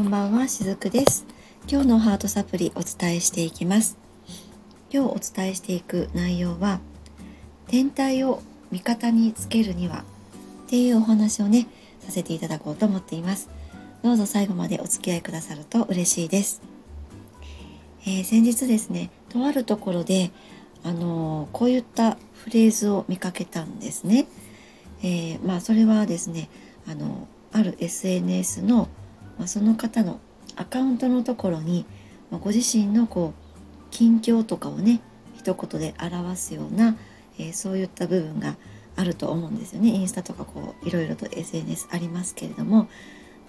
こんばんは、しずくです。今日のハートサプリお伝えしていきます。今日お伝えしていく内容は、天体を味方につけるにはっていうお話をね、させていただこうと思っています。どうぞ最後までお付き合いくださると嬉しいです。えー、先日ですね、とあるところで、あのー、こういったフレーズを見かけたんですね。えー、まあそれはですね、あのある SNS の、まあ、その方のアカウントのところに、まあ、ご自身のこう近況とかをね一言で表すような、えー、そういった部分があると思うんですよねインスタとかこういろいろと SNS ありますけれども、ま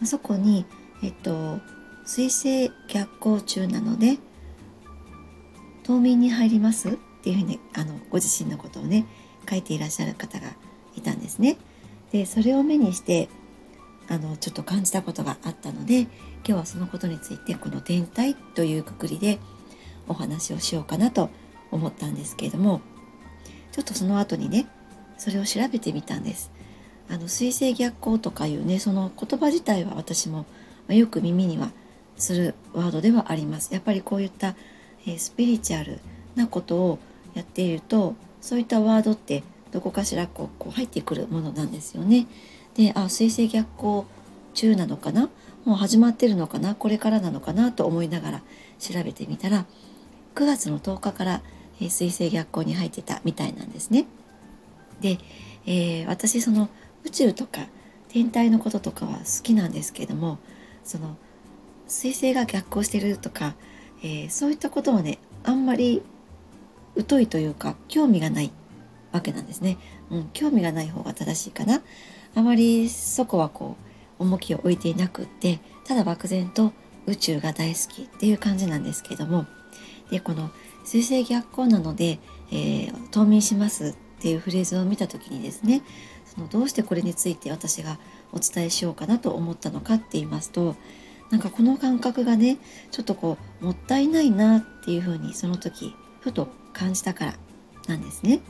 あ、そこにえっと水星逆行中なので冬眠に入ります？っていうふうにあのご自身のことをね書いていらっしゃる方がいたんですね。でそれを目にしてあのちょっと感じたことがあったので今日はそのことについてこの「天体」というくくりでお話をしようかなと思ったんですけれどもちょっとその後にねそれを調べてみたんです。あの水星逆行とかいうねその言葉自体は私もよく耳にはするワードではあります。やっぱりこういった、え、スピリチュアルなことをやっているとそういったワードってどこかしらこう入ってくるものなんですよね。であ水星逆行中なのかな？もう始まってるのかな？これからなのかなと思いながら調べてみたら9月の10日から、えー、水星逆行に入ってたみたいなんですね。で、えー、私その宇宙とか天体のこととかは好きなんですけれどもその水星が逆行してるとか、えー、そういったことはねあんまり疎いというか興味がないわけなんですね。うん、興味がない方が正しいかな。あまりそこはこう重きを置いていなくってただ漠然と宇宙が大好きっていう感じなんですけどもでこの水星逆行なので、えー、冬眠しますっていうフレーズを見た時にですねそのどうしてこれについて私がお伝えしようかなと思ったのかって言いますとなんかこの感覚がねちょっとこうもったいないなっていうふうにその時ふと感じたからなんですね。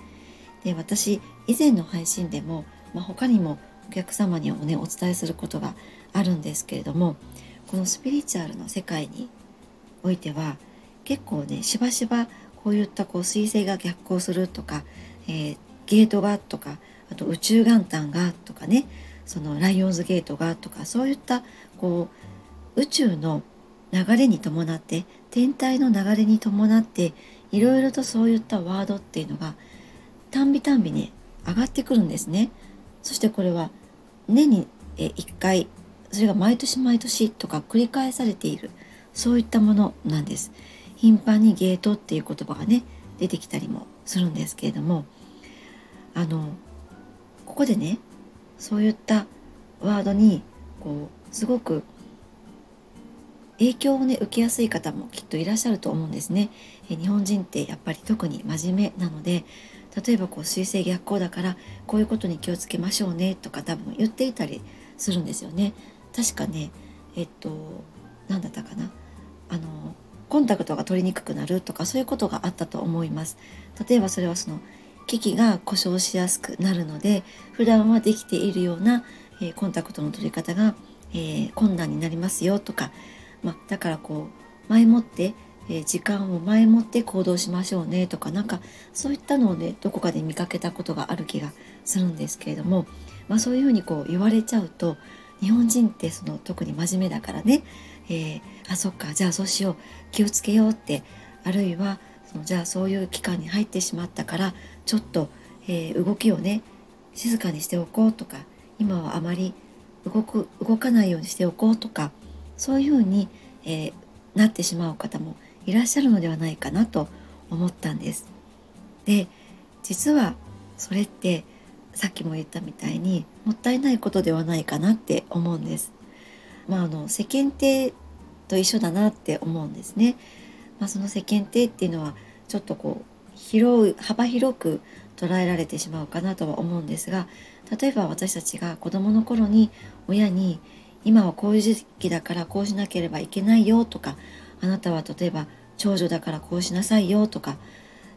で私以前の配信でも、まあ、他にもお客様にもねお伝えすることがあるんですけれどもこのスピリチュアルの世界においては結構ねしばしばこういったこう彗星が逆行するとか、えー、ゲートがとかあと宇宙元旦がとかねそのライオンズゲートがとかそういったこう宇宙の流れに伴って天体の流れに伴っていろいろとそういったワードっていうのがたんびたんびね上がってくるんですね。そしてこれは年に1回それが毎年毎年とか繰り返されているそういったものなんです。頻繁にゲートっていう言葉がね出てきたりもするんですけれどもあのここでねそういったワードにこうすごく影響をね受けやすい方もきっといらっしゃると思うんですね。え日本人ってやっぱり特に真面目なので例えばこう水星逆行だからこういうことに気をつけましょうねとか多分言っていたりするんですよね。確かねえっと何だったかなあのコンタクトが取りにくくなるとかそういうことがあったと思います。例えばそれはその機器が故障しやすくなるので普段はできているような、えー、コンタクトの取り方が、えー、困難になりますよとか、まあ、だからこう前もってえ時間を前もって行動しましょうねとかなんかそういったのをねどこかで見かけたことがある気がするんですけれども、まあ、そういうふうにこう言われちゃうと日本人ってその特に真面目だからね、えー、あそっかじゃあそうしよう気をつけようってあるいはそのじゃあそういう期間に入ってしまったからちょっと、えー、動きをね静かにしておこうとか今はあまり動く動かないようにしておこうとかそういうふうに、えー、なってしまう方もいらっしゃるのではないかなと思ったんです。で実はそれってさっきも言ったみたいにもったいないことではないかなって思うんです。まあ、あの世間体と一緒だなって思うんですね。まあ、その世間体っていうのはちょっとこう広い幅広く捉えられてしまうかなとは思うんですが例えば私たちが子どもの頃に親に今はこういう時期だからこうしなければいけないよとかあなたは例えば長女だからこうしなさいよとか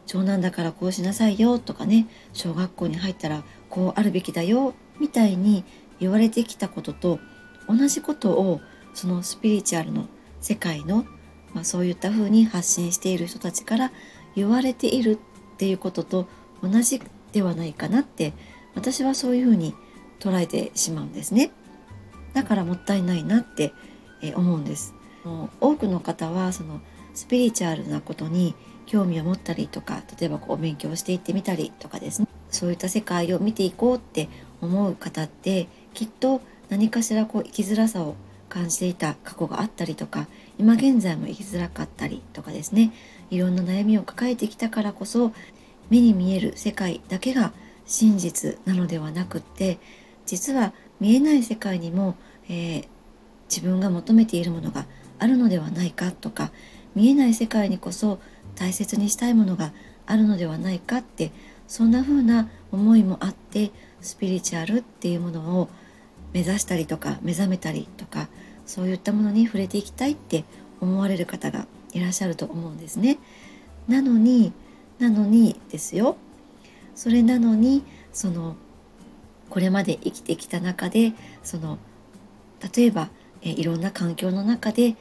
長男だからこうしなさいよとかね小学校に入ったらこうあるべきだよみたいに言われてきたことと同じことをそのスピリチュアルの世界の、まあ、そういった風に発信している人たちから言われているっていうことと同じではないかなって私はそういう風に捉えてしまうんですね。だからもったいないなって思うんです。多くの方はそのスピリチュアルなことに興味を持ったりとか例えばこうお勉強していってみたりとかですね。そういった世界を見ていこうって思う方ってきっと何かしらこう生きづらさを感じていた過去があったりとか今現在も生きづらかったりとかですね。いろんな悩みを抱えてきたからこそ目に見える世界だけが真実なのではなくって実は見えない世界にも、えー、自分が求めているものがあるのではないかとか見えない世界にこそ大切にしたいものがあるのではないかってそんな風な思いもあってスピリチュアルっていうものを目指したりとか目覚めたりとかそういったものに触れていきたいって思われる方がいらっしゃると思うんですね。なのになのにですよそれなのにそのこれまで生きてきた中でその例えばえいろんな環境の中で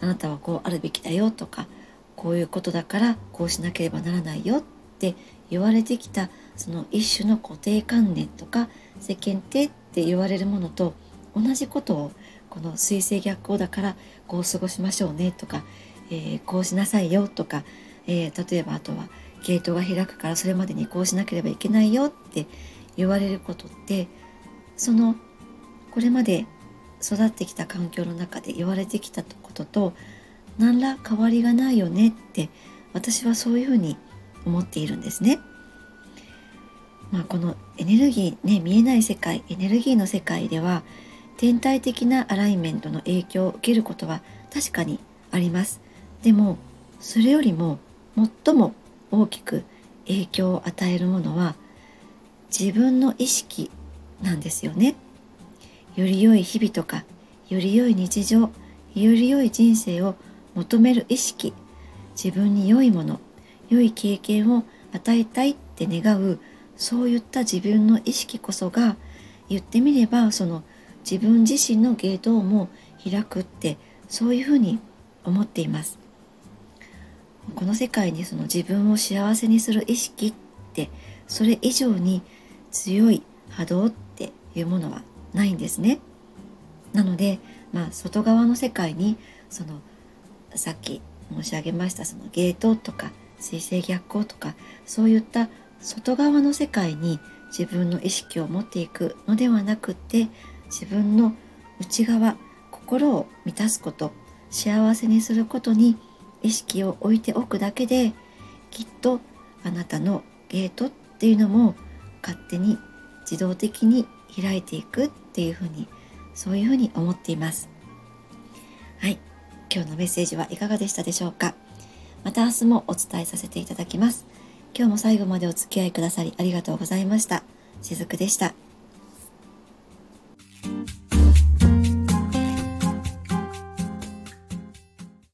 あなたはこうあるべきだよとかこういうことだからこうしなければならないよって言われてきたその一種の固定観念とか世間体って言われるものと同じことをこの水星逆行だからこう過ごしましょうねとか、えー、こうしなさいよとか、えー、例えばあとはゲートが開くからそれまでにこうしなければいけないよって言われることってそのこれまで育ってきた環境の中で言われてきたことと何ら変わりがないよねって私はそういうふうに思っているんですね。まあ、このエネルギーね見えない世界エネルギーの世界では天体的なアライメントの影響を受けることは確かにあります。でもそれよりも最も大きく影響を与えるものは自分の意識なんですよね。より良い日々とかより良い日常より良い人生を求める意識自分に良いもの良い経験を与えたいって願うそういった自分の意識こそが言ってみればその自分自身のゲートをも開くってそういうふうに思っています。この世界にその自分を幸せにする意識ってそれ以上に強い波動っていうものはないんですね。なので、まあ、外側の世界にそのさっき申し上げましたそのゲートとか水星逆行とかそういった外側の世界に自分の意識を持っていくのではなくって自分の内側心を満たすこと幸せにすることに意識を置いておくだけできっとあなたのゲートっていうのも勝手に自動的に開いていくっていうふうにそういうふうに思っています。はい。今日のメッセージはいかがでしたでしょうか？また明日もお伝えさせていただきます。今日も最後までお付き合いくださりありがとうございました。しずくでした。